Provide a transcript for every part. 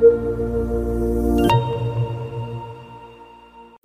thank you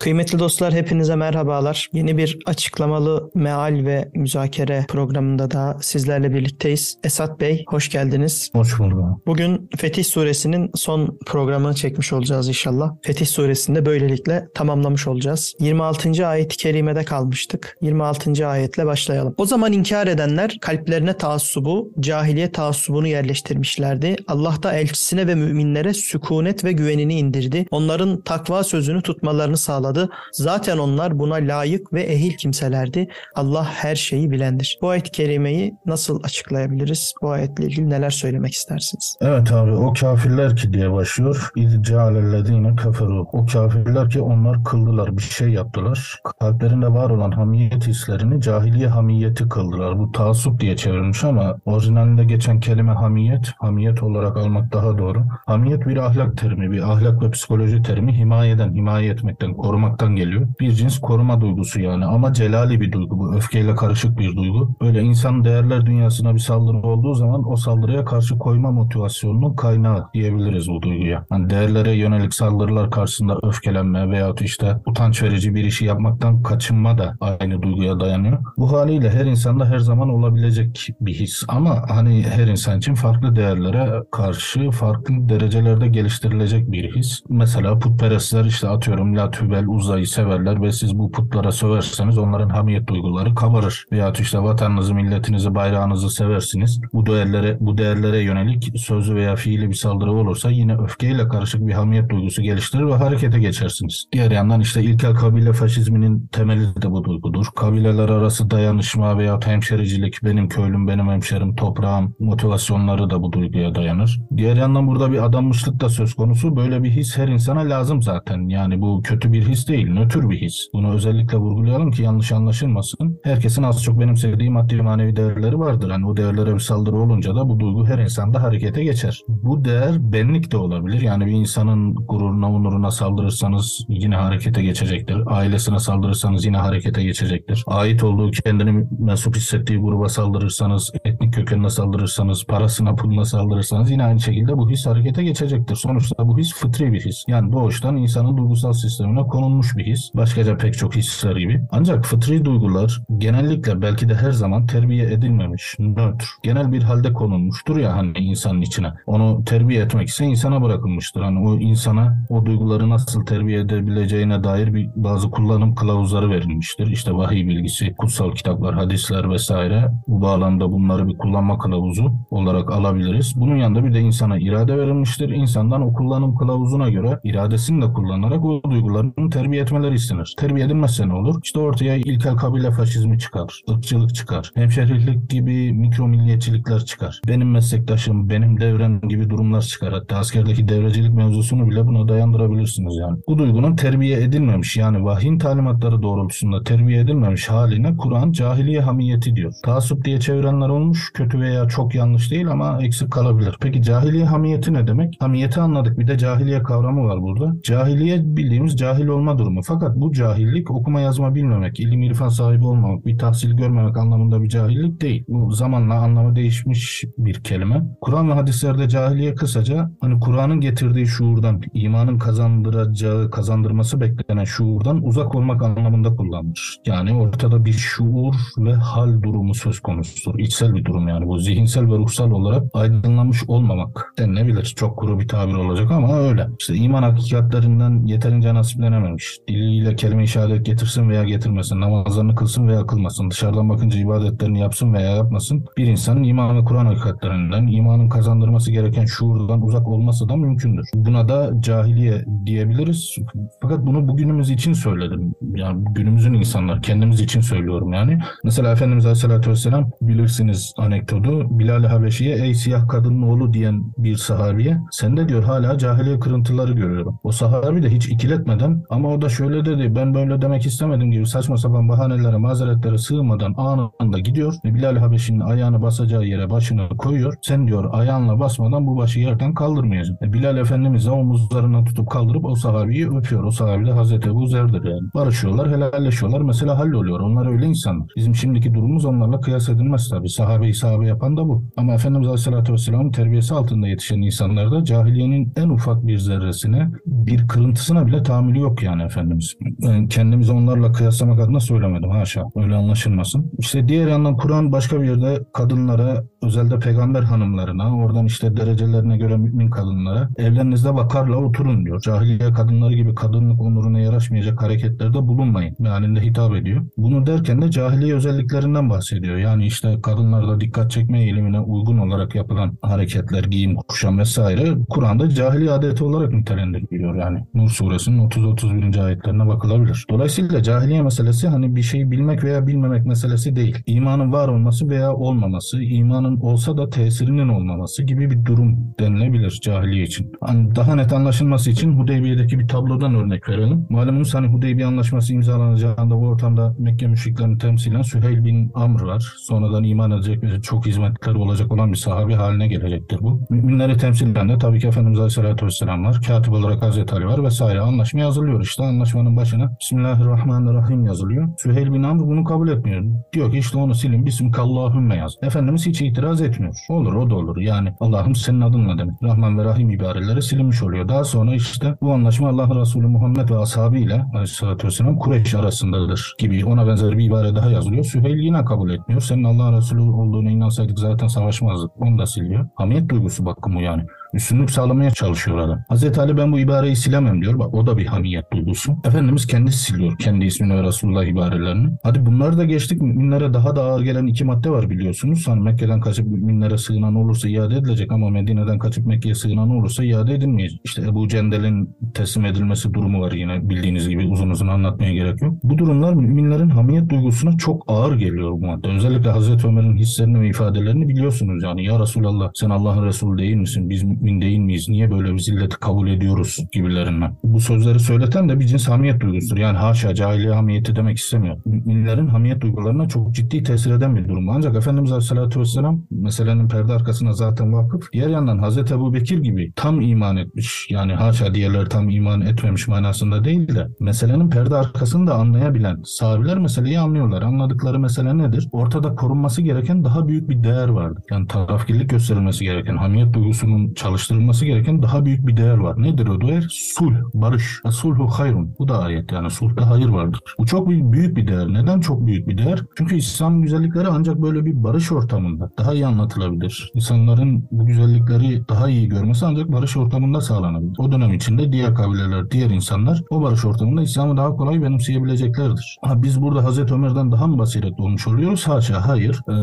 Kıymetli dostlar hepinize merhabalar. Yeni bir açıklamalı meal ve müzakere programında da sizlerle birlikteyiz. Esat Bey hoş geldiniz. Hoş bulduk. Bugün Fetih Suresinin son programını çekmiş olacağız inşallah. Fetih Suresinde böylelikle tamamlamış olacağız. 26. ayet-i kerimede kalmıştık. 26. ayetle başlayalım. O zaman inkar edenler kalplerine taassubu, cahiliye taassubunu yerleştirmişlerdi. Allah da elçisine ve müminlere sükunet ve güvenini indirdi. Onların takva sözünü tutmalarını sağladı sağladı. Zaten onlar buna layık ve ehil kimselerdi. Allah her şeyi bilendir. Bu ayet-i kerimeyi nasıl açıklayabiliriz? Bu ayetle ilgili neler söylemek istersiniz? Evet abi o kafirler ki diye başlıyor. İzcealellezine kaferu. O kafirler ki onlar kıldılar, bir şey yaptılar. Kalplerinde var olan hamiyet hislerini cahiliye hamiyeti kıldılar. Bu taassup diye çevrilmiş ama orijinalinde geçen kelime hamiyet, hamiyet olarak almak daha doğru. Hamiyet bir ahlak terimi, bir ahlak ve psikoloji terimi himayeden, himaye etmekten, korumak korumaktan geliyor. Bir cins koruma duygusu yani ama celali bir duygu bu. Öfkeyle karışık bir duygu. Böyle insan değerler dünyasına bir saldırı olduğu zaman o saldırıya karşı koyma motivasyonunun kaynağı diyebiliriz bu duyguya. Yani değerlere yönelik saldırılar karşısında öfkelenme veyahut işte utanç verici bir işi yapmaktan kaçınma da aynı duyguya dayanıyor. Bu haliyle her insanda her zaman olabilecek bir his ama hani her insan için farklı değerlere karşı farklı derecelerde geliştirilecek bir his. Mesela putperestler işte atıyorum la tübel uzayı severler ve siz bu putlara söverseniz onların hamiyet duyguları kabarır. Veya işte vatanınızı, milletinizi, bayrağınızı seversiniz. Bu değerlere, bu değerlere yönelik sözlü veya fiili bir saldırı olursa yine öfkeyle karışık bir hamiyet duygusu geliştirir ve harekete geçersiniz. Diğer yandan işte ilkel kabile faşizminin temeli de bu duygudur. Kabileler arası dayanışma veya hemşericilik, benim köylüm, benim hemşerim, toprağım motivasyonları da bu duyguya dayanır. Diğer yandan burada bir adanmışlık da söz konusu. Böyle bir his her insana lazım zaten. Yani bu kötü bir his değil, nötr bir his. Bunu özellikle vurgulayalım ki yanlış anlaşılmasın. Herkesin az çok benimsediği maddi manevi değerleri vardır. Yani o değerlere bir saldırı olunca da bu duygu her insanda harekete geçer. Bu değer benlik de olabilir. Yani bir insanın gururuna, onuruna saldırırsanız yine harekete geçecektir. Ailesine saldırırsanız yine harekete geçecektir. Ait olduğu kendini mensup hissettiği gruba saldırırsanız, etnik kökenine saldırırsanız, parasına, puluna saldırırsanız yine aynı şekilde bu his harekete geçecektir. Sonuçta bu his fıtri bir his. Yani doğuştan insanın duygusal sistemine konulmuş konulmuş bir his. Başkaca pek çok hisler gibi. Ancak fıtri duygular genellikle belki de her zaman terbiye edilmemiş, nötr, genel bir halde konulmuştur ya hani insanın içine. Onu terbiye etmek ise insana bırakılmıştır. Hani o insana o duyguları nasıl terbiye edebileceğine dair bir bazı kullanım kılavuzları verilmiştir. İşte vahiy bilgisi, kutsal kitaplar, hadisler vesaire. Bu bağlamda bunları bir kullanma kılavuzu olarak alabiliriz. Bunun yanında bir de insana irade verilmiştir. İnsandan o kullanım kılavuzuna göre iradesini de kullanarak o duyguların terbiye etmeleri istenir. Terbiye edilmezse ne olur? İşte ortaya ilkel kabile faşizmi çıkar, ırkçılık çıkar, hemşerilik gibi mikro milliyetçilikler çıkar. Benim meslektaşım, benim devrem gibi durumlar çıkar. Hatta askerdeki devrecilik mevzusunu bile buna dayandırabilirsiniz yani. Bu duygunun terbiye edilmemiş yani vahyin talimatları doğrultusunda terbiye edilmemiş haline Kur'an cahiliye hamiyeti diyor. Taassup diye çevirenler olmuş. Kötü veya çok yanlış değil ama eksik kalabilir. Peki cahiliye hamiyeti ne demek? Hamiyeti anladık. Bir de cahiliye kavramı var burada. Cahiliye bildiğimiz cahil olma olma durumu. Fakat bu cahillik okuma yazma bilmemek, ilim irfan sahibi olmamak, bir tahsil görmemek anlamında bir cahillik değil. Bu zamanla anlamı değişmiş bir kelime. Kur'an ve hadislerde cahiliye kısaca hani Kur'an'ın getirdiği şuurdan, imanın kazandıracağı, kazandırması beklenen şuurdan uzak olmak anlamında kullanılır. Yani ortada bir şuur ve hal durumu söz konusudur. İçsel bir durum yani bu zihinsel ve ruhsal olarak aydınlanmış olmamak denilebilir. Çok kuru bir tabir olacak ama öyle. İşte iman hakikatlerinden yeterince nasiplenememiş vermiş. Diliyle kelime-i şehadet getirsin veya getirmesin, namazlarını kılsın veya kılmasın, dışarıdan bakınca ibadetlerini yapsın veya yapmasın. Bir insanın iman ve Kur'an hakikatlerinden, imanın kazandırması gereken şuurdan uzak olması da mümkündür. Buna da cahiliye diyebiliriz. Fakat bunu bugünümüz için söyledim. Yani günümüzün insanlar, kendimiz için söylüyorum yani. Mesela Efendimiz Aleyhisselatü Vesselam bilirsiniz anekdotu. Bilal-i Habeşi'ye ey siyah kadının oğlu diyen bir sahabiye sen de diyor hala cahiliye kırıntıları görüyorum. O sahabi de hiç ikiletmeden ama Ama o da şöyle dedi ben böyle demek istemedim gibi saçma sapan bahanelere mazeretlere sığmadan anında gidiyor. Bilal Habeşi'nin ayağını basacağı yere başını koyuyor. Sen diyor ayağınla basmadan bu başı yerden kaldırmayacaksın. E Bilal Efendimiz de omuzlarına tutup kaldırıp o sahabeyi öpüyor. O sahabe de Hazreti Ebu Zer'dir yani. Barışıyorlar, helalleşiyorlar. Mesela halloluyor. Onlar öyle insanlar. Bizim şimdiki durumumuz onlarla kıyas edilmez tabii. Sahabeyi sahabe yapan da bu. Ama Efendimiz Aleyhisselatü Vesselam'ın terbiyesi altında yetişen insanlarda cahiliyenin en ufak bir zerresine, bir kırıntısına bile tahammülü yok yani Efendimiz. Yani kendimizi onlarla kıyaslamak adına söylemedim haşa. Öyle anlaşılmasın. İşte diğer yandan Kur'an başka bir yerde kadınlara, özellikle peygamber hanımlarına, oradan işte derecelerine göre mümin kadınlara evlerinizde bakarla oturun diyor. Cahiliye kadınları gibi kadınlık onuruna yaraşmayacak hareketlerde bulunmayın. Mealinde hitap ediyor. Bunu derken de cahiliye özelliklerinden bahsediyor. Yani işte kadınlarda dikkat çekme eğilimine uygun olarak yapılan hareketler, giyim, kuşam vesaire Kur'an'da cahiliye adeti olarak nitelendiriliyor yani. Nur suresinin 30-31. Ayetlerine bakılabilir. Dolayısıyla cahiliye meselesi hani bir şeyi bilmek veya bilmemek meselesi değil. İmanın var olması veya olmaması, imanın olsa da tesirinin olmaması gibi bir durum denilebilir cahiliye için. Hani daha net anlaşılması için Hudeybiye'deki bir tablodan örnek verelim. Malumunuz hani Hudeybiye Anlaşması imzalanacağında bu ortamda Mekke müşriklerini temsilen Süheyl bin Amr var. Sonradan iman edecek ve çok hizmetleri olacak olan bir sahabi haline gelecektir bu. Müminleri temsilen de tabii ki Efendimiz Aleyhisselatü Vesselam var. Katip olarak Hazreti Ali var vesaire. Anlaşma yazılıyor işte. Anlaşmanın başına Bismillahirrahmanirrahim yazılıyor. Süheyl bin Amr bunu kabul etmiyor. Diyor ki işte onu silin. Bismikallahümme yaz. Efendimiz hiç itiraz etmiyor. Olur o da olur. Yani Allah'ım senin adın ne demek? Rahman ve Rahim ibareleri silinmiş oluyor. Daha sonra işte bu anlaşma Allah Resulü Muhammed ve ashabı ile Aleyhisselatü Vesselam Kureyş arasındadır gibi ona benzer bir ibare daha yazılıyor. Süheyl yine kabul etmiyor. Senin Allah Resulü olduğuna inansaydık zaten savaşmazdık. Onu da siliyor. Hamiyet duygusu bakımı yani üstünlük sağlamaya çalışıyor adam. Hazreti Ali ben bu ibareyi silemem diyor. Bak o da bir hamiyet duygusu. Efendimiz kendisi siliyor kendi ismini ve Resulullah ibarelerini. Hadi bunları da geçtik. Müminlere daha da ağır gelen iki madde var biliyorsunuz. Hani Mekke'den kaçıp müminlere sığınan olursa iade edilecek ama Medine'den kaçıp Mekke'ye sığınan olursa iade edilmeyecek. İşte Ebu Cendel'in teslim edilmesi durumu var yine bildiğiniz gibi uzun uzun anlatmaya gerek yok. Bu durumlar müminlerin hamiyet duygusuna çok ağır geliyor bu madde. Özellikle Hazreti Ömer'in hislerini ve ifadelerini biliyorsunuz yani. Ya Resulallah sen Allah'ın Resulü değil misin? Biz mümin değil miyiz? Niye böyle bir zilleti kabul ediyoruz gibilerinden. Bu sözleri söyleten de bir cins hamiyet duygusudur. Yani haşa cahiliye hamiyeti demek istemiyor. Müminlerin hamiyet duygularına çok ciddi tesir eden bir durum. Ancak Efendimiz Aleyhisselatü Vesselam meselenin perde arkasına zaten vakıf. Diğer yandan Hazreti Ebu Bekir gibi tam iman etmiş. Yani haşa diğerleri tam iman etmemiş manasında değil de meselenin perde arkasını da anlayabilen sahabiler meseleyi anlıyorlar. Anladıkları mesele nedir? Ortada korunması gereken daha büyük bir değer vardır. Yani tarafgirlik gösterilmesi gereken, hamiyet duygusunun çalıştırılması gereken daha büyük bir değer var. Nedir o değer? Sulh, barış. Sulhu hayrun. Bu da ayet yani sulhta hayır vardır. Bu çok büyük, bir değer. Neden çok büyük bir değer? Çünkü İslam güzellikleri ancak böyle bir barış ortamında daha iyi anlatılabilir. İnsanların bu güzellikleri daha iyi görmesi ancak barış ortamında sağlanabilir. O dönem içinde diğer kabileler, diğer insanlar o barış ortamında İslam'ı daha kolay benimseyebileceklerdir. Ha, biz burada Hazreti Ömer'den daha mı basiretli olmuş oluyoruz? Haşa hayır. Ee,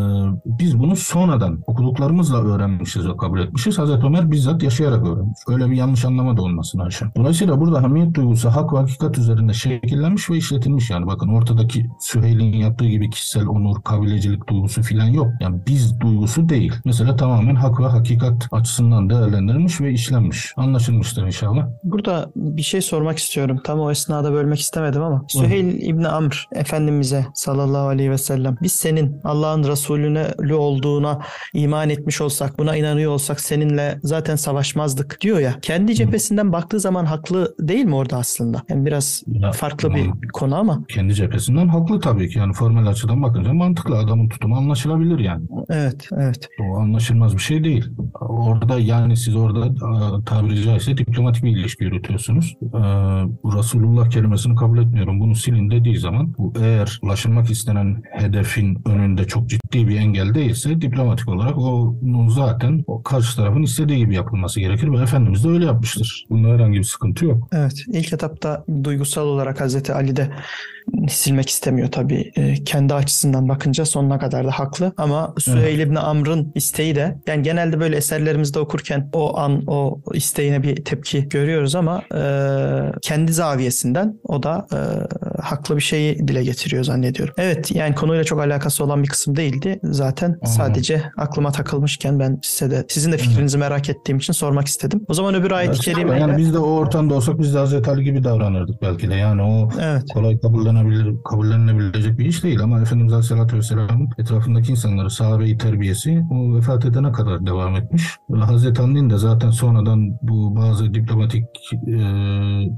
biz bunu sonradan okuduklarımızla öğrenmişiz ve kabul etmişiz. Hazreti Ömer bizzat yaşayarak öğrenmiş. Öyle bir yanlış anlama da olmasın haşa. Dolayısıyla burada hamiyet duygusu hak ve hakikat üzerinde şekillenmiş ve işletilmiş yani. Bakın ortadaki Süheyl'in yaptığı gibi kişisel onur, kabilecilik duygusu filan yok. Yani biz duygusu değil. Mesela tamamen hak ve hakikat açısından değerlendirilmiş ve işlenmiş. Anlaşılmıştır inşallah. Burada bir şey sormak istiyorum. Tam o esnada bölmek istemedim ama. Süheyl İbni Amr Efendimiz'e sallallahu aleyhi ve sellem biz senin Allah'ın Resulüne olduğuna iman etmiş olsak, buna inanıyor olsak seninle zaten savaşmazdık diyor ya. Kendi cephesinden baktığı zaman haklı değil mi orada aslında? Yani biraz Ya, farklı bir konu ama. Kendi cephesinden haklı tabii ki. Yani formel açıdan bakınca mantıklı. Adamın tutumu anlaşılabilir yani. Evet, evet. O anlaşılmaz bir şey değil. Orada yani siz orada e, tabiri caizse diplomatik bir ilişki yürütüyorsunuz. E, bu Resulullah kelimesini kabul etmiyorum. Bunu silin dediği zaman bu eğer ulaşılmak istenen hedefin önünde çok ciddi bir engel değilse diplomatik olarak onun zaten o karşı tarafın istediği gibi yapılması gerekir ve Efendimiz de öyle yapmıştır. Bunda herhangi bir sıkıntı yok. Evet. İlk etapta duygusal olarak Hazreti Ali de silmek istemiyor tabii. E, kendi açısından bakınca sonuna kadar da haklı. Ama Süheyl İbni Amr'ın isteği de yani genelde böyle eserlerimizde okurken o an o isteğine bir tepki görüyoruz ama e, kendi zaviyesinden o da e, haklı bir şeyi dile getiriyor zannediyorum. Evet yani konuyla çok alakası olan bir kısım değildi. Zaten sadece aklıma takılmışken ben size de sizin de fikrinizi merak ettiğim için sormak istedim. O zaman öbür ayet-i kerimeyle Yani biz de o ortamda olsak biz de Hazreti Ali gibi davranırdık belki de. Yani o Evet. kolay kabullenebilir, kabullenilebilecek bir iş değil ama Efendimiz Aleyhisselatü Vesselam'ın etrafındaki insanları, sahabe-i terbiyesi o vefat edene kadar devam etmiş. Hazreti Ali'nin de zaten sonradan bu bazı diplomatik e,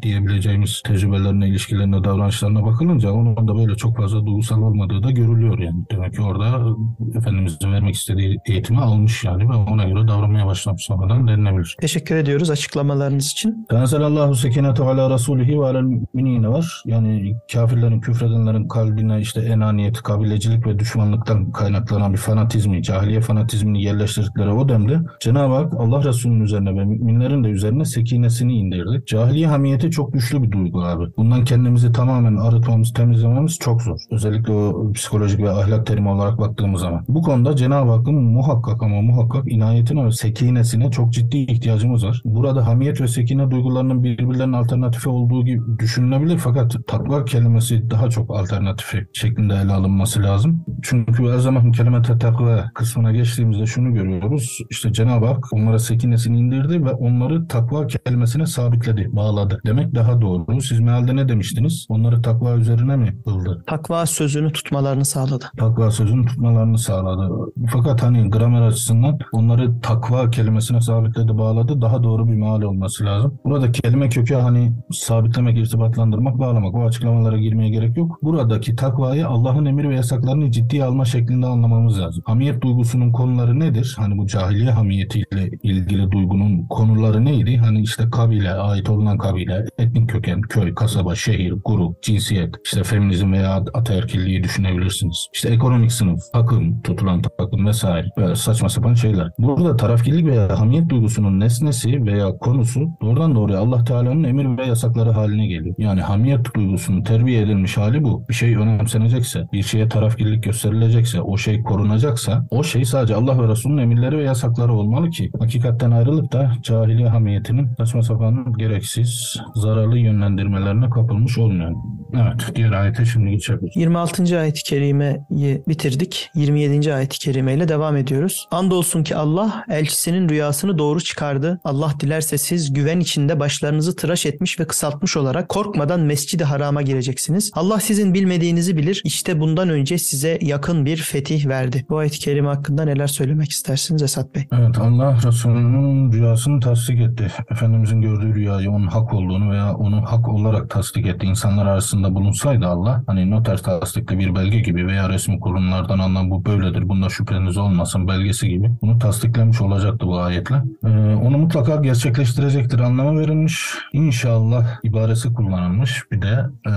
diyebileceğimiz tecrübelerine, ilişkilerine, davranışlarına bakılınca onun da böyle çok fazla duygusal olmadığı da görülüyor yani. Demek ki orada Efendimiz'in vermek istediği eğitimi almış yani ve ona göre davranmaya başlamış sonradan denilebilir. Teşekkür ediyoruz açıklamalarınız için. Tenzelallahu sekinetu ala rasulihi ve alel müminine var. Yani kafirlerin, küfredenlerin kalbine işte enaniyet, kabilecilik ve düşmanlıktan kaynaklanan bir fanatizmi, cahiliye fanatizmini yerleştirdikleri o demde Cenab-ı Hak Allah Resulü'nün üzerine ve müminlerin de üzerine sekinesini indirdi. Cahiliye hamiyeti çok güçlü bir duygu abi. Bundan kendimizi tamamen arıtmamız, temizlememiz çok zor. Özellikle o psikolojik ve ahlak terimi olarak baktığımız zaman. Bu konuda Cenab-ı Hakk'ın muhakkak ama muhakkak inayetine ve sekinesine çok ciddi ihtiyacımız var. Burada hamiyet ve sekine duygularının birbirlerinin alternatifi olduğu gibi düşünülebilir fakat takva kelimesi daha çok alternatifi şeklinde ele alınması lazım. Çünkü her zaman kelime takva kısmına geçtiğimizde şunu görüyoruz. İşte Cenab-ı Hak onlara sekinesini indirdi ve onları takva kelimesine sabitledi, bağladı. Demek daha doğru. Siz mealde ne demiştiniz? Onları takva üzerine mi kıldı? Takva sözünü tutmalarını sağladı. takva sözünün tutmalarını sağladı. Fakat hani gramer açısından onları takva kelimesine sabitledi, bağladı. Daha doğru bir meal olması lazım. Burada kelime kökü hani sabitlemek, irtibatlandırmak, bağlamak. O açıklamalara girmeye gerek yok. Buradaki takvayı Allah'ın emir ve yasaklarını ciddiye alma şeklinde anlamamız lazım. Hamiyet duygusunun konuları nedir? Hani bu cahiliye hamiyetiyle ilgili duygunun konuları neydi? Hani işte kabile, ait olunan kabile, etnik köken, köy, kasaba, şehir, grup, cinsiyet, işte feminizm veya ataerkilliği düşünebilirsiniz. İşte ekonomik sınıf, takım, tutulan takım vesaire. Böyle saçma sapan şeyler. Burada tarafkirlik veya hamiyet duygusunun nesnesi veya konusu doğrudan doğruya Allah Teala'nın emir ve yasakları haline geliyor. Yani hamiyet duygusunun terbiye edilmiş hali bu. Bir şey önemsenecekse, bir şeye tarafkirlik gösterilecekse, o şey korunacaksa, o şey sadece Allah ve Resulünün emirleri ve yasakları olmalı ki hakikatten ayrılıp da cahiliye hamiyetinin saçma sapan gereksiz, zararlı yönlendirmelerine kapılmış olmayan. Evet, diğer ayete şimdi geçebiliriz. 26. ayet-i kerimeyi bitirdik. 27. ayet-i kerimeyle devam ediyoruz. Andolsun ki Allah elçisinin rüyasını doğru çıkardı. Allah dilerse siz güven içinde başlarınızı tıraş etmiş ve kısaltmış olarak korkmadan mescidi harama gireceksiniz. Allah sizin bilmediğinizi bilir. İşte bundan önce size yakın bir fetih verdi. Bu ayet-i kerime hakkında neler söylemek istersiniz Esat Bey? Evet Allah Resulü'nün rüyasını tasdik etti. Efendimizin gördüğü rüyayı onun hak olduğunu veya onu hak olarak tasdik etti. İnsanlar arasında bulunsaydı Allah hani noter tasdikli bir belge gibi veya resmi kurumlardan alınan bu böyledir bunda şüpheniz olmasın belgesi gibi bunu tasdiklemiş olacaktı bu ayetle. Ee, onu mutlaka gerçekleştirecektir anlamı verilmiş. İnşallah ibaresi kullanılmış. Bir de e,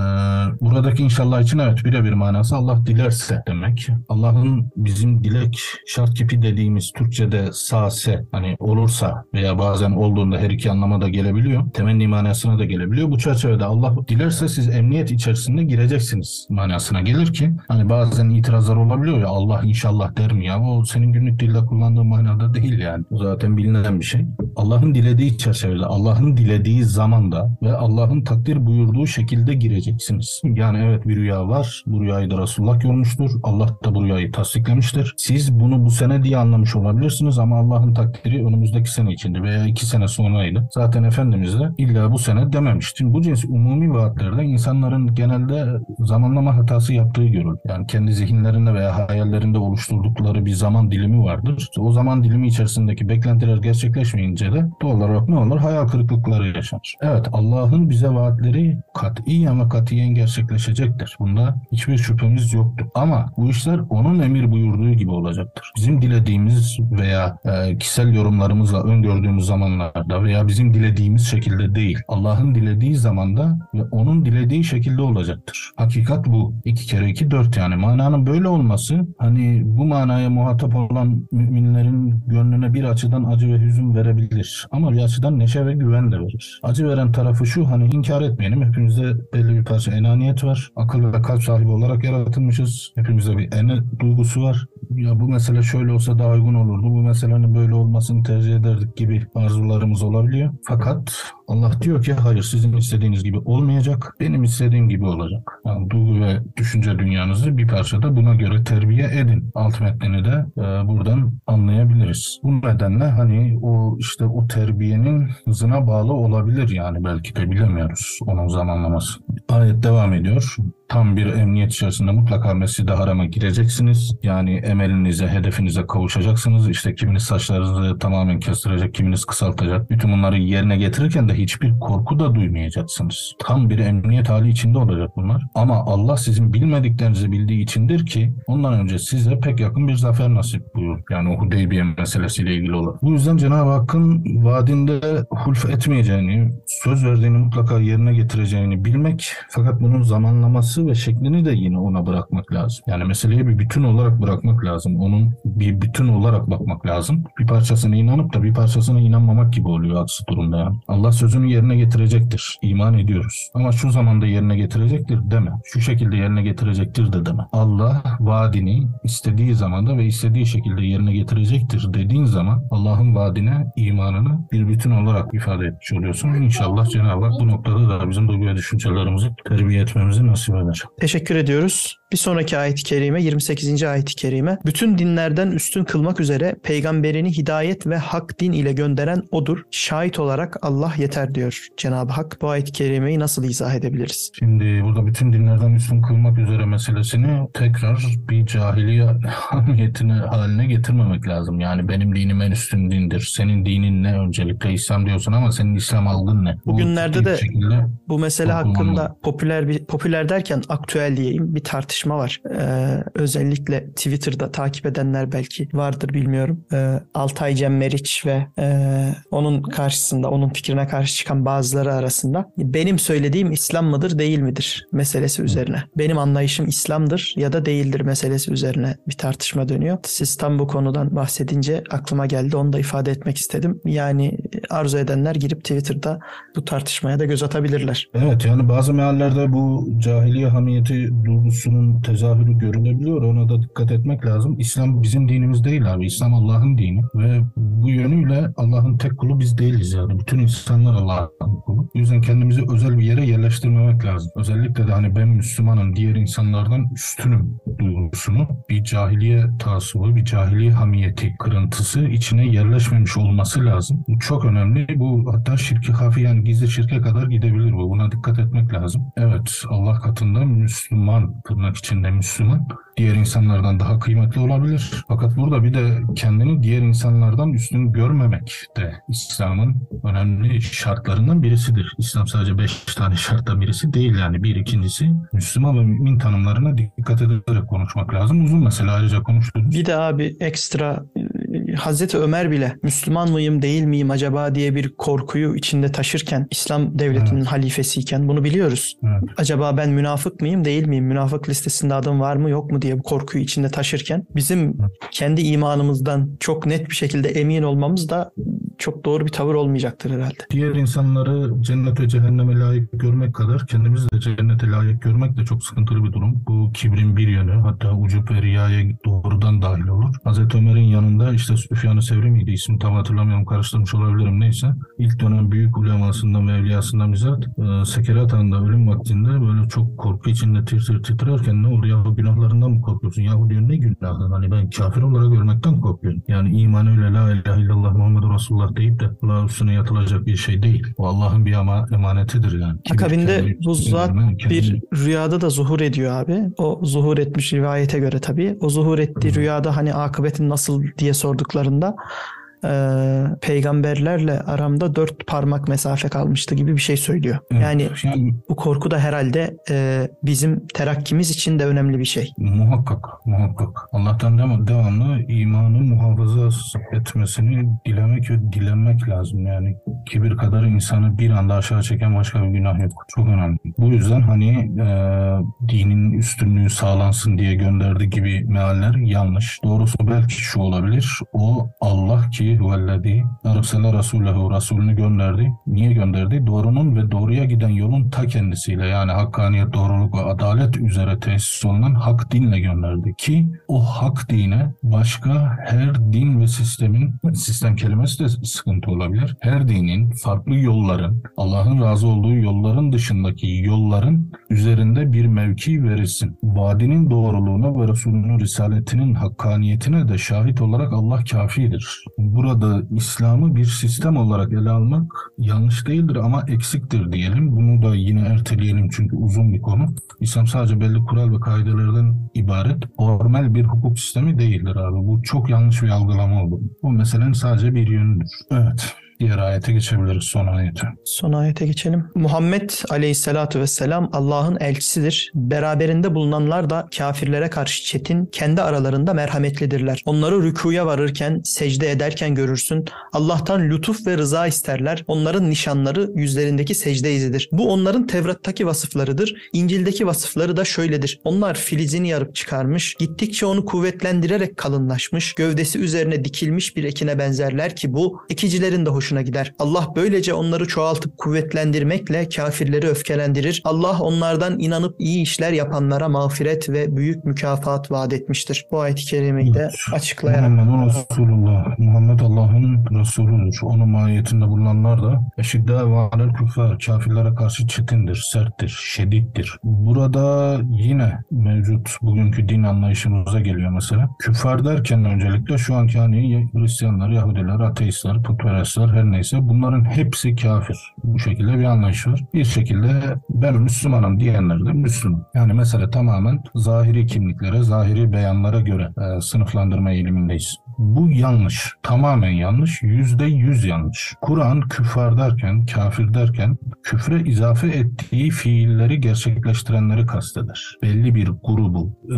buradaki inşallah için evet birebir manası Allah dilerse demek. Allah'ın bizim dilek şart kipi dediğimiz Türkçe'de sase hani olursa veya bazen olduğunda her iki anlama da gelebiliyor. Temenni manasına da gelebiliyor. Bu çerçevede Allah dilerse siz emniyet içerisinde gireceksiniz manasına gelir ki hani bazen itirazlar olabiliyor ya Allah inşallah der mi ya o senin günlük dilde kullandığın manada değil yani. Bu zaten bilinen bir şey. Allah'ın dilediği çerçevede, Allah'ın dilediği zamanda ve Allah'ın takdir buyurduğu şekilde gireceksiniz. Yani evet bir rüya var. Bu rüyayı da Resulullah görmüştür. Allah da bu rüyayı tasdiklemiştir. Siz bunu bu sene diye anlamış olabilirsiniz ama Allah'ın takdiri önümüzdeki sene içinde veya iki sene sonraydı. Zaten Efendimiz de illa bu sene dememişti. Bu cins umumi vaatlerde insanların genelde zamanlama hatası yaptığı görülür. Yani kendi zihinlerinde veya hayallerinde oluşturdukları bir zaman dilimi vardır. İşte o zaman dilimi içerisindeki beklentiler gerçekleşmeyince de doğal olarak ne olur? Hayal kırıklıkları yaşanır. Evet Allah'ın bize vaatleri kat'i ama katiyen gerçekleşecektir. Bunda hiçbir şüphemiz yoktur. Ama bu işler onun emir buyurduğu gibi olacaktır. Bizim dilediğimiz veya e, kişisel yorumlarımızla öngördüğümüz zamanlarda veya bizim dilediğimiz şekilde değil. Allah'ın dilediği zamanda ve onun dilediği şekilde olacaktır. Hakikat bu. İki kere iki dört yani. Mananın böyle olması hani bu manaya muhatap olan müminlerin gönlüne bir açıdan acı ve hüzün verebilir. Ama bir açıdan neşe ve güven de verir. Acı veren tarafı şu hani inkar etmeyelim. Hepimizde belli bir parça enaniyet var. Akıl ve kalp sahibi olarak yaratılmışız. Hepimizde bir ene duygusu var. Ya bu mesele şöyle olsa daha uygun olurdu. Bu meselenin böyle olmasını tercih ederdik gibi arzularımız olabiliyor. Fakat Allah diyor ki hayır sizin istediğiniz gibi olmayacak. Benim istediğim gibi olacak. Yani duygu ve düşünce dünyanızı bir parça da buna göre terbiye edin. Alt metnini de e, buradan anlayabiliriz. Bu nedenle hani o işte o terbiyenin hızına bağlı olabilir yani belki de bilemiyoruz onun zamanlaması. Ayet devam ediyor tam bir emniyet içerisinde mutlaka mescid Haram'a gireceksiniz. Yani emelinize, hedefinize kavuşacaksınız. İşte kiminiz saçlarınızı tamamen kestirecek, kiminiz kısaltacak. Bütün bunları yerine getirirken de hiçbir korku da duymayacaksınız. Tam bir emniyet hali içinde olacak bunlar. Ama Allah sizin bilmediklerinizi bildiği içindir ki ondan önce size pek yakın bir zafer nasip buyur. Yani o Hudeybiye meselesiyle ilgili olarak. Bu yüzden Cenab-ı Hakk'ın vaadinde hulf etmeyeceğini, söz verdiğini mutlaka yerine getireceğini bilmek fakat bunun zamanlaması yapısı ve şeklini de yine ona bırakmak lazım. Yani meseleye bir bütün olarak bırakmak lazım. Onun bir bütün olarak bakmak lazım. Bir parçasına inanıp da bir parçasına inanmamak gibi oluyor aksi durumda yani. Allah sözünü yerine getirecektir. İman ediyoruz. Ama şu zamanda yerine getirecektir deme. Şu şekilde yerine getirecektir de deme. Allah vaadini istediği zamanda ve istediği şekilde yerine getirecektir dediğin zaman Allah'ın vaadine imanını bir bütün olarak ifade etmiş oluyorsun. İnşallah Cenab-ı Hak bu noktada da bizim duygu ve düşüncelerimizi terbiye etmemizi nasip eder. Teşekkür ediyoruz. Bir sonraki ayet-i kerime 28. ayet-i kerime. Bütün dinlerden üstün kılmak üzere peygamberini hidayet ve hak din ile gönderen odur. Şahit olarak Allah yeter diyor Cenab-ı Hak. Bu ayet-i kerimeyi nasıl izah edebiliriz? Şimdi burada bütün dinlerden üstün kılmak üzere meselesini tekrar bir cahiliye hamiyetine haline getirmemek lazım. Yani benim dinim en üstün dindir. Senin dinin ne öncelikle İslam diyorsun ama senin İslam algın ne? Bugünlerde de bu mesele hakkında popüler bir popüler derken aktüel diyeyim bir tartışma tartışma var. Ee, özellikle Twitter'da takip edenler belki vardır bilmiyorum. Ee, Altay Cem Meriç ve e, onun karşısında, onun fikrine karşı çıkan bazıları arasında benim söylediğim İslam mıdır değil midir meselesi üzerine. Benim anlayışım İslam'dır ya da değildir meselesi üzerine bir tartışma dönüyor. Siz tam bu konudan bahsedince aklıma geldi. Onu da ifade etmek istedim. Yani arzu edenler girip Twitter'da bu tartışmaya da göz atabilirler. Evet yani bazı meallerde bu cahiliye hamiyeti duygusunun tezahürü görülebiliyor. Ona da dikkat etmek lazım. İslam bizim dinimiz değil abi. İslam Allah'ın dini ve bu yönüyle Allah'ın tek kulu biz değiliz yani. Bütün insanlar Allah'ın kulu. O yüzden kendimizi özel bir yere yerleştirmemek lazım. Özellikle de hani ben Müslümanım, diğer insanlardan üstünüm duygusunu bir cahiliye taassubu, bir cahiliye hamiyeti kırıntısı içine yerleşmemiş olması lazım. Bu çok önemli. Bu hatta şirki hafi yani gizli şirke kadar gidebilir bu. Buna dikkat etmek lazım. Evet Allah katında Müslüman tırnak içinde Müslüman diğer insanlardan daha kıymetli olabilir. Fakat burada bir de kendini diğer insanlardan üstün görmemek de İslam'ın önemli şartlarından birisidir. İslam sadece beş tane şarttan birisi değil yani. Bir ikincisi Müslüman ve mümin tanımlarına dikkat ederek konuşmak lazım. Uzun mesela ayrıca konuştuğumuz. Bir de abi ekstra Hazreti Ömer bile Müslüman mıyım değil miyim acaba diye bir korkuyu içinde taşırken İslam devletinin evet. halifesiyken bunu biliyoruz. Evet. Acaba ben münafık mıyım değil miyim? Münafık listesinde adım var mı yok mu diye bu korkuyu içinde taşırken bizim kendi imanımızdan çok net bir şekilde emin olmamız da çok doğru bir tavır olmayacaktır herhalde. Diğer insanları cennet ve cehenneme layık görmek kadar kendimizi de cennete layık görmek de çok sıkıntılı bir durum. Bu kibrin bir yönü hatta ucup ve riyaya doğrudan dahil olur. Hazreti Ömer'in yanında işte Süfyan-ı Sevri miydi? İsmi tam hatırlamıyorum karıştırmış olabilirim neyse. İlk dönem büyük ulemasından ve evliyasından bizzat e, sekerat anında ölüm vaktinde böyle çok korku içinde tir tir titrerken ne oldu ya günahlarından mı korkuyorsun? Yahu diyor ne günahı? Hani ben kafir olarak görmekten korkuyorum. Yani iman öyle la ilahe illallah Muhammed Resulullah deyip de Allah üstüne yatılacak bir şey değil. O Allah'ın bir ama emanetidir yani. Kim Akabinde bu zat bir rüyada da zuhur ediyor abi. O zuhur etmiş rivayete göre tabii. O zuhur ettiği rüyada hani akıbetin nasıl diye sordukları yıllarında e, peygamberlerle aramda dört parmak mesafe kalmıştı gibi bir şey söylüyor. Evet, yani, yani bu korku da herhalde e, bizim terakkimiz için de önemli bir şey. Muhakkak, muhakkak. Allah'tan devam, devamlı imanı muhafaza etmesini dilemek ve dilenmek lazım. Yani kibir kadar insanı bir anda aşağı çeken başka bir günah yok. Çok önemli. Bu yüzden hani e, dinin üstünlüğü sağlansın diye gönderdiği gibi mealler yanlış. Doğrusu belki şu olabilir. O Allah ki ki huvellezî ersele rasulehu Resulünü gönderdi. Niye gönderdi? Doğrunun ve doğruya giden yolun ta kendisiyle yani hakkaniyet, doğruluk ve adalet üzere tesis olunan hak dinle gönderdi ki o hak dine başka her din ve sistemin sistem kelimesi de sıkıntı olabilir. Her dinin farklı yolların Allah'ın razı olduğu yolların dışındaki yolların üzerinde bir mevki verilsin. Vadinin doğruluğuna ve Resulünün risaletinin hakkaniyetine de şahit olarak Allah kafidir. Burada İslam'ı bir sistem olarak ele almak yanlış değildir ama eksiktir diyelim. Bunu da yine erteleyelim çünkü uzun bir konu. İslam sadece belli kural ve kaidelerden ibaret. Formal bir hukuk sistemi değildir abi. Bu çok yanlış bir algılama oldu. Bu meselenin sadece bir yönüdür. Evet. Diğer ayete geçebiliriz son ayete. Son ayete geçelim. Muhammed aleyhissalatu vesselam Allah'ın elçisidir. Beraberinde bulunanlar da kafirlere karşı çetin, kendi aralarında merhametlidirler. Onları rükuya varırken, secde ederken görürsün. Allah'tan lütuf ve rıza isterler. Onların nişanları yüzlerindeki secde izidir. Bu onların Tevrat'taki vasıflarıdır. İncil'deki vasıfları da şöyledir. Onlar filizini yarıp çıkarmış, gittikçe onu kuvvetlendirerek kalınlaşmış, gövdesi üzerine dikilmiş bir ekine benzerler ki bu ekicilerin de hoş hoşuna gider. Allah böylece onları çoğaltıp kuvvetlendirmekle kafirleri öfkelendirir. Allah onlardan inanıp iyi işler yapanlara mağfiret ve büyük mükafat vaat etmiştir. Bu ayet-i kerimeyi de açıklayarak. Muhammed Resulullah. Muhammed Allah'ın Resulüdür. Onun mahiyetinde bulunanlar da eşidde ve alel küffar. Kafirlere karşı çetindir, serttir, şedittir. Burada yine mevcut bugünkü din anlayışımıza geliyor mesela. Küffar derken öncelikle şu anki hani Hristiyanlar, Yahudiler, ateistler, putperestler her neyse bunların hepsi kafir. Bu şekilde bir anlayış var. Bir şekilde ben Müslümanım diyenler de Müslüman. Yani mesele tamamen zahiri kimliklere, zahiri beyanlara göre e, sınıflandırma eğilimindeyiz. Bu yanlış. Tamamen yanlış. Yüzde yüz yanlış. Kur'an küffar derken, kafir derken küfre izafe ettiği fiilleri gerçekleştirenleri kasteder. Belli bir grubu, e,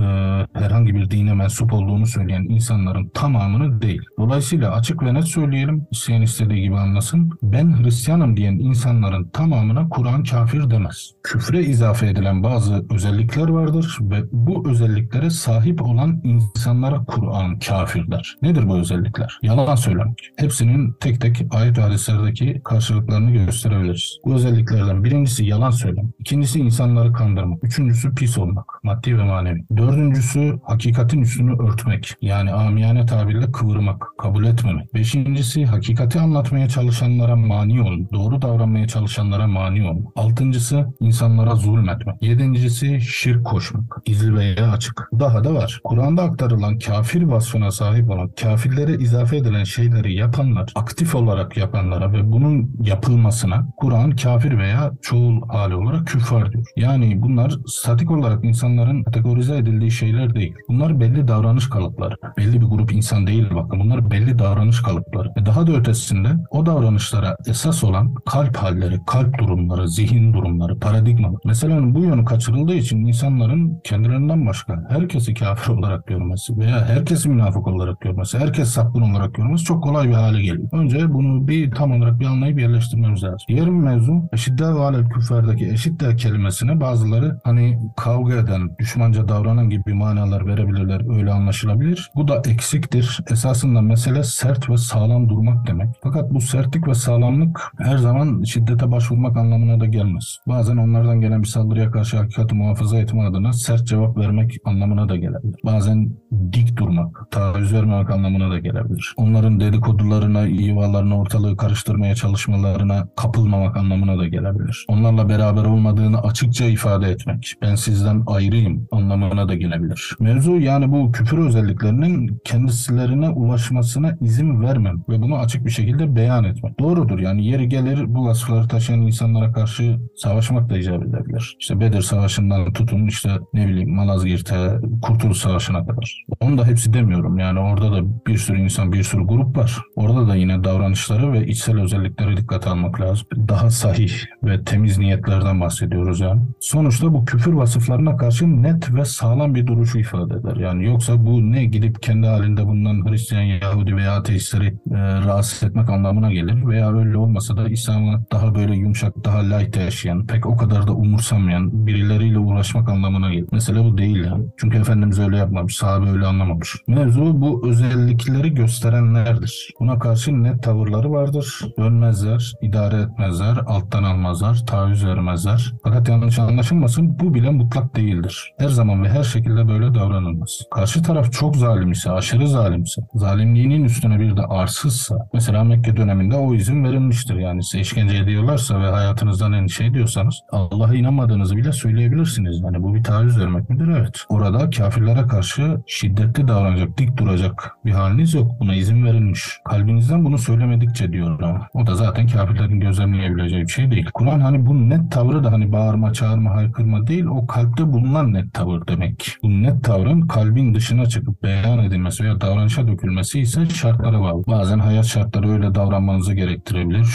herhangi bir dine mensup olduğunu söyleyen insanların tamamını değil. Dolayısıyla açık ve net söyleyelim, isteyen istediği gibi anlasın. Ben Hristiyanım diyen insanların tamamına Kur'an kafir demez. Küfre izafe edilen bazı özellikler vardır ve bu özelliklere sahip olan insanlara Kur'an kafir der. Nedir bu özellikler? Yalan söylemek. Hepsinin tek tek ayet ve hadislerdeki karşılıklarını gösterebiliriz. Bu özelliklerden birincisi yalan söylemek. İkincisi insanları kandırmak. Üçüncüsü pis olmak. Maddi ve manevi. Dördüncüsü hakikatin üstünü örtmek. Yani amiyane tabirle kıvırmak. Kabul etmemek. Beşincisi hakikati anlatmaya çalışanlara mani olmak. Doğru davranmaya çalışanlara mani olmak. Altıncısı insanlara zulmetmek. Yedincisi şirk koşmak. İzli veya açık. Daha da var. Kur'an'da aktarılan kafir vasfına sahip olan kafirlere izafe edilen şeyleri yapanlar, aktif olarak yapanlara ve bunun yapılmasına Kur'an kafir veya çoğul hali olarak küffar diyor. Yani bunlar statik olarak insanların kategorize edildiği şeyler değil. Bunlar belli davranış kalıpları. Belli bir grup insan değil bakın. Bunlar belli davranış kalıpları. Ve daha da ötesinde o davranışlara esas olan kalp halleri, kalp durumları, zihin durumları, paradigmalar. Mesela bu yönü kaçırıldığı için insanların kendilerinden başka herkesi kafir olarak görmesi veya herkesi münafık olarak görmesi, herkes sapkın olarak görmesi çok kolay bir hale geliyor. Önce bunu bir tam olarak bir anlayıp yerleştirmemiz lazım. Diğer mevzu eşidde ve alel küfferdeki eşidde kelimesine bazıları hani kavga eden, düşmanca davranan gibi manalar verebilirler. Öyle anlaşılabilir. Bu da eksiktir. Esasında mesele sert ve sağlam durmak demek. Fakat bu sertlik ve sağlamlık her zaman şiddete başvurmak anlamına da gelmez. Bazen onlardan gelen bir saldırıya karşı hakikati muhafaza etme adına sert cevap vermek anlamına da gelebilir. Bazen dik durmak, taviz vermemek anlamına da gelebilir. Onların dedikodularına, ivalarına, ortalığı karıştırmaya çalışmalarına kapılmamak anlamına da gelebilir. Onlarla beraber olmadığını açıkça ifade etmek, ben sizden ayrıyım anlamına da gelebilir. Mevzu yani bu küfür özelliklerinin kendisilerine ulaşmasına izin vermem ve bunu açık bir şekilde beyan etmek. Doğrudur yani yeri gelir bu vasıfları taşıyan insanlara karşı savaşmak da icap edebilir. İşte Bedir Savaşı'ndan tutun işte ne bileyim Malazgirt'e, Kurtuluş Savaşı'na kadar. Onu da hepsi demiyorum yani orada da bir sürü insan, bir sürü grup var. Orada da yine davranışları ve içsel özellikleri dikkate almak lazım. Daha sahih ve temiz niyetlerden bahsediyoruz yani. Sonuçta bu küfür vasıflarına karşı net ve sağlam bir duruşu ifade eder. Yani yoksa bu ne gidip kendi halinde bulunan Hristiyan, Yahudi veya ateistleri e, rahatsız etmek anlamına gelir veya öyle olmasa da İslam'ı daha böyle yumuşak, daha light yaşayan, pek o kadar da umursamayan birileriyle uğraşmak anlamına gelir. Mesela bu değil yani. Çünkü Efendimiz öyle yapmamış, sahabe öyle anlamamış. Mevzu bu özel özellikleri gösterenlerdir. Buna karşı net tavırları vardır. Dönmezler, idare etmezler, alttan almazlar, taviz vermezler. Fakat yanlış anlaşılmasın bu bile mutlak değildir. Her zaman ve her şekilde böyle davranılmaz. Karşı taraf çok zalim ise, aşırı zalimse, zalimliğinin üstüne bir de arsızsa, mesela Mekke döneminde o izin verilmiştir. Yani size işkence ediyorlarsa ve hayatınızdan endişe ediyorsanız Allah'a inanmadığınızı bile söyleyebilirsiniz. Yani bu bir taviz vermek midir? Evet. Orada kafirlere karşı şiddetli davranacak, dik duracak bir haliniz yok. Buna izin verilmiş. Kalbinizden bunu söylemedikçe diyor ama. O da zaten kafirlerin gözlemleyebileceği bir şey değil. Kur'an hani bu net tavrı da hani bağırma, çağırma, haykırma değil. O kalpte bulunan net tavır demek. Bu net tavrın kalbin dışına çıkıp beyan edilmesi veya davranışa dökülmesi ise şartlara bağlı. Bazen hayat şartları öyle davranmanızı gerektirebilir.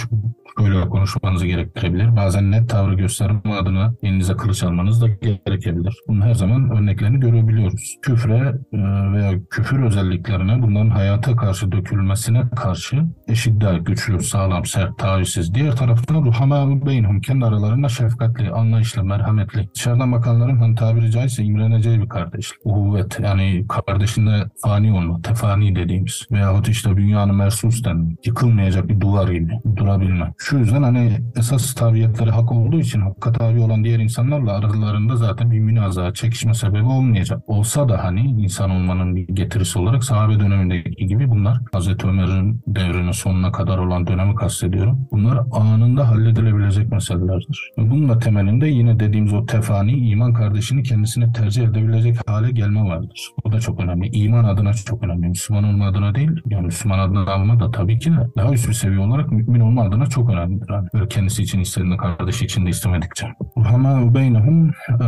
Böyle konuşmanızı gerektirebilir. Bazen net tavrı gösterme adına elinize kılıç almanız da gerekebilir. Bunun her zaman örneklerini görebiliyoruz. Küfre e, veya küfür özelliklerine bunların hayata karşı dökülmesine karşı eşidda, güçlü, sağlam, sert, tavizsiz. Diğer taraftan ruhama beynhum kendi aralarında şefkatli, anlayışlı, merhametli. Dışarıdan bakanların hani tabiri caizse imreneceği bir kardeşlik. Uhuvvet yani kardeşinde fani olma, tefani dediğimiz. Veyahut işte dünyanın mersus denme. Yıkılmayacak bir duvar gibi durabilme. Şu yüzden hani esas tabiyetleri hak olduğu için hakka tabi olan diğer insanlarla aralarında zaten bir münaza, çekişme sebebi olmayacak. Olsa da hani insan olmanın bir getirisi olarak sahabe dönemindeki gibi bunlar Hazreti Ömer'in devrinin sonuna kadar olan dönemi kastediyorum. Bunlar anında halledilebilecek meselelerdir. Bunun da temelinde yine dediğimiz o tefani iman kardeşini kendisine tercih edebilecek hale gelme vardır. Bu da çok önemli. İman adına çok önemli. Müslüman olma adına değil. Yani Müslüman adına alma da tabii ki de daha üst bir seviye olarak mümin olma adına çok önemlidir. Böyle kendisi için istediğinde kardeşi için de istemedikçe. Ruhama beynehum e,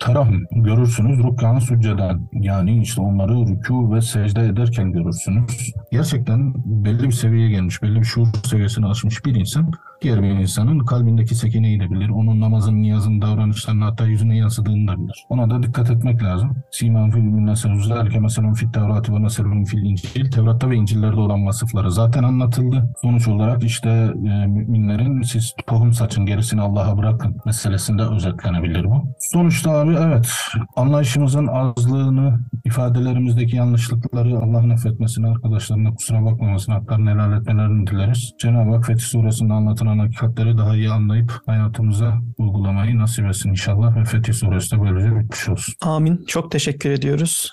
tarahum görürsünüz rukkan sücceden. Yani işte onları rükû ve secde ederken görürsünüz. Gerçekten belli bir seviyeye gelmiş, belli bir şuur seviyesine aşmış bir insan diğer bir insanın kalbindeki sekineyi de bilir. Onun namazın, niyazın, davranışlarını hatta yüzüne yansıdığını da bilir. Ona da dikkat etmek lazım. Siman fil minneselun zâlike meselun fit tevrati ve meselun fil incil. Tevrat'ta ve İncil'lerde olan vasıfları zaten anlatıldı. Sonuç olarak işte e, müminlerin siz tohum saçın gerisini Allah'a bırakın meselesinde özetlenebilir bu. Sonuçta abi evet anlayışımızın azlığını, ifadelerimizdeki yanlışlıkları Allah'ın affetmesini, arkadaşlarına kusura bakmamasını, haklarını helal etmelerini dileriz. Cenab-ı Hak Fetih Suresinde anlatılan hakikatleri daha iyi anlayıp hayatımıza uygulamayı nasip etsin inşallah ve Fetih Suresi de böylece bitmiş olsun. Amin. Çok teşekkür ediyoruz.